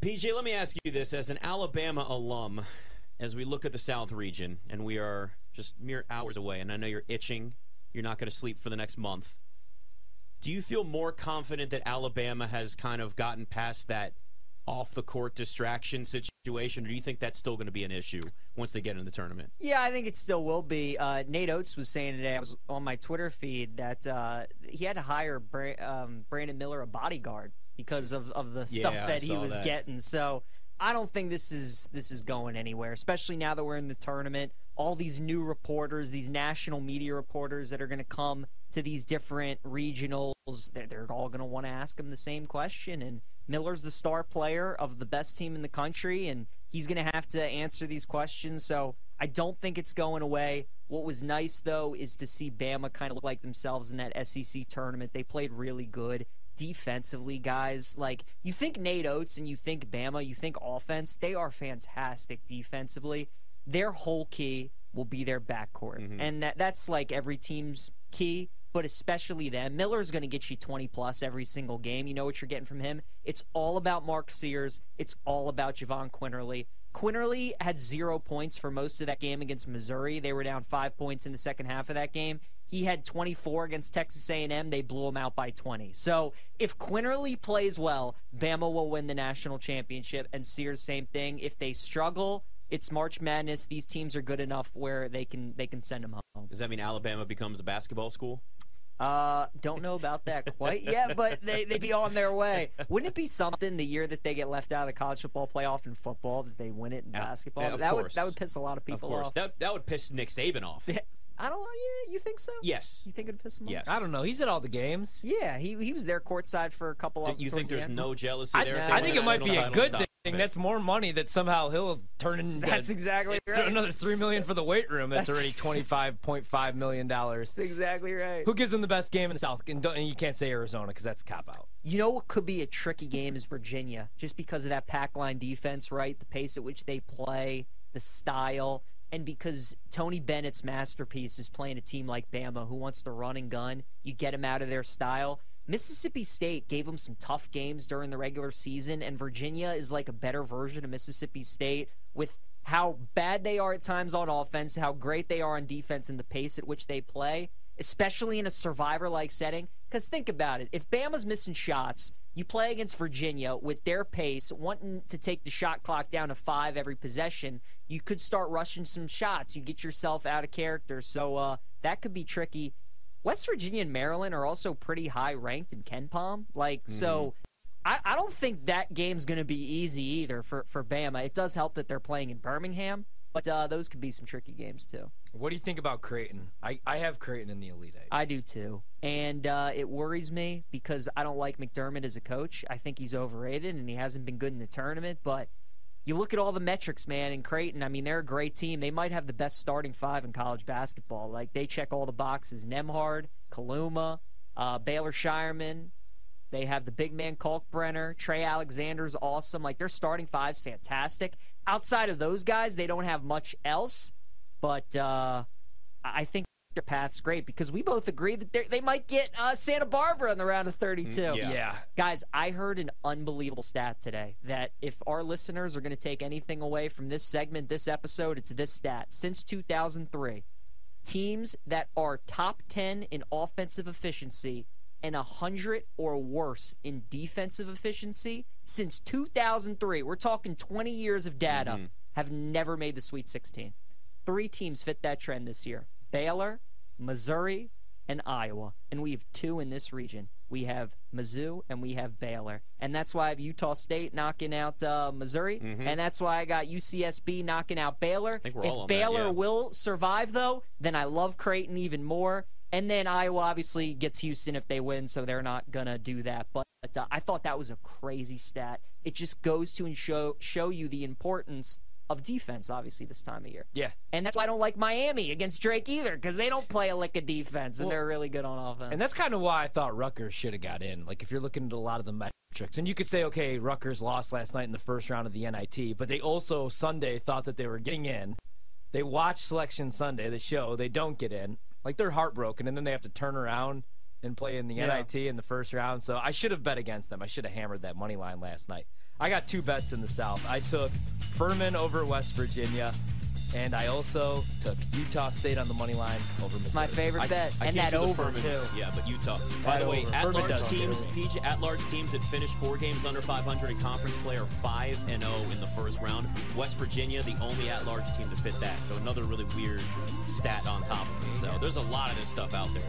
PJ, let me ask you this: as an Alabama alum, as we look at the South region, and we are just mere hours away, and I know you're itching, you're not going to sleep for the next month. Do you feel more confident that Alabama has kind of gotten past that off the court distraction situation, or do you think that's still going to be an issue once they get in the tournament? Yeah, I think it still will be. Uh, Nate Oats was saying today, I was on my Twitter feed, that uh, he had to hire Bra- um, Brandon Miller a bodyguard because of, of the stuff Yeah, that he was that. getting. So I don't think this is this is going anywhere, especially now that we're in the tournament. All these new reporters, these national media reporters that are going to come to these different regionals, they're, they're all going to want to ask him the same question. And Miller's the star player of the best team in the country, and he's going to have to answer these questions. So I don't think it's going away. What was nice, though, is to see Bama kind of look like themselves in that SEC tournament. They played really good defensively, guys. Like, you think Nate Oats and you think Bama, you think offense, they are fantastic defensively. Their whole key will be their backcourt. Mm-hmm. And that that's like every team's key, but especially them. Miller's going to get you 20 plus every single game. You know what you're getting from him? It's all about Mark Sears. It's all about Jahvon Quinerly. Quinerly had zero points for most of that game against Missouri. They were down five points in the second half of that game. He had 24 against Texas A&M. They blew him out by 20. So if Quinerly plays well, Bama will win the national championship. And Sears, same thing. If they struggle, it's March Madness. These teams are good enough where they can they can send them home. Does that mean Alabama becomes a basketball school? Uh, don't know about that quite yet, but they, they'd be on their way. Wouldn't it be something the year that they get left out of the college football playoff in football that they win it in Yeah. basketball? Yeah, of that would course. that would piss a lot of Of people course, off. that that would piss Nick Saban off. I don't know. Yeah, you think so? Yes. You think it'd piss him Yes. off? I don't know. He's at all the games. Yeah, he he was there courtside for a couple of. you think the there's end. no jealousy there? if they I think it might be a good Stop thing. That's more money that somehow he'll turn into That's exactly right. another three million for the weight room. That's, That's already twenty five point five million dollars. That's exactly right. Who gives them the best game in the South? And, don't, and you can't say Arizona because that's a cop out. You know what could be a tricky game is Virginia, just because of that pack line defense, right? The pace at which they play, the style, and because Tony Bennett's masterpiece is playing a team like Bama who wants to run and gun. You get him out of their style. Mississippi State gave them some tough games during the regular season, and Virginia is like a better version of Mississippi State with how bad they are at times on offense, how great they are on defense, and the pace at which they play, especially in a survivor like setting. Because think about it if Bama's missing shots, you play against Virginia with their pace, wanting to take the shot clock down to five every possession, you could start rushing some shots. You get yourself out of character. So uh, that could be tricky. West Virginia and Maryland are also pretty high ranked in KenPom. Like, so I, I don't think that game's going to be easy either for, for Bama. It does help that they're playing in Birmingham, but uh, those could be some tricky games too. What do you think about Creighton? I, I have Creighton in the Elite Eight. I do too. And uh, it worries me because I don't like McDermott as a coach. I think he's overrated and he hasn't been good in the tournament. But you look at all the metrics, man, in Creighton, I mean, they're a great team. They might have the best starting five in college basketball. Like, they check all the boxes Nembhard, Kaluma, uh, Baylor Scheierman. They have the big man Kalkbrenner. Trey Alexander's awesome. Like, their starting five's fantastic. Outside of those guys, they don't have much else. But uh, I think path's great because we both agree that they're- might get uh, Santa Barbara in the round of 32. Mm, yeah. yeah. Guys, I heard an unbelievable stat today that if our listeners are going to take anything away from this segment, this episode, it's this stat. Since 2003, teams that are top 10 in offensive efficiency and 100 or worse in defensive efficiency since 2003, we're talking 20 years of data, have never made the Sweet 16. Three teams fit that trend this year Baylor, Missouri, and Iowa. And we have two in this region. We have Mizzou and we have Baylor. And that's why I have Utah State knocking out uh, Missouri. And that's why I got UCSB knocking out Baylor. if all on that, Baylor yeah. will survive, though, then I love Creighton even more. And then Iowa obviously gets Houston if they win, so they're not going to do that. But uh, I thought that was a crazy stat. It just goes to and show, show you the importance of defense, obviously, this time of year. Yeah. And that's why I don't like Miami against Drake either, because they don't play a lick of defense, and Well, they're really good on offense. And that's kind of why I thought Rutgers should have got in. Like, if you're looking at a lot of the metrics, and you could say, okay, Rutgers lost last night in the first round of the NIT, but they also Sunday thought that they were getting in. They watch Selection Sunday, the show, they don't get in. Like, they're heartbroken, and then they have to turn around and play in the Yeah. NIT in the first round. So I should have bet against them. I should have hammered that money line last night. I got two bets in the South. I took Furman over West Virginia, and I also took Utah State on the money line over It's my favorite I, bet, I and can't that over Furman, too. Yeah, but Utah. By That the way, at large teams, too. PJ, at large teams that finish four games under 500 in conference play are five and 0 in the first round. West Virginia, the only at large team to fit that. So another really weird stat on top of it. So there's a lot of this stuff out there.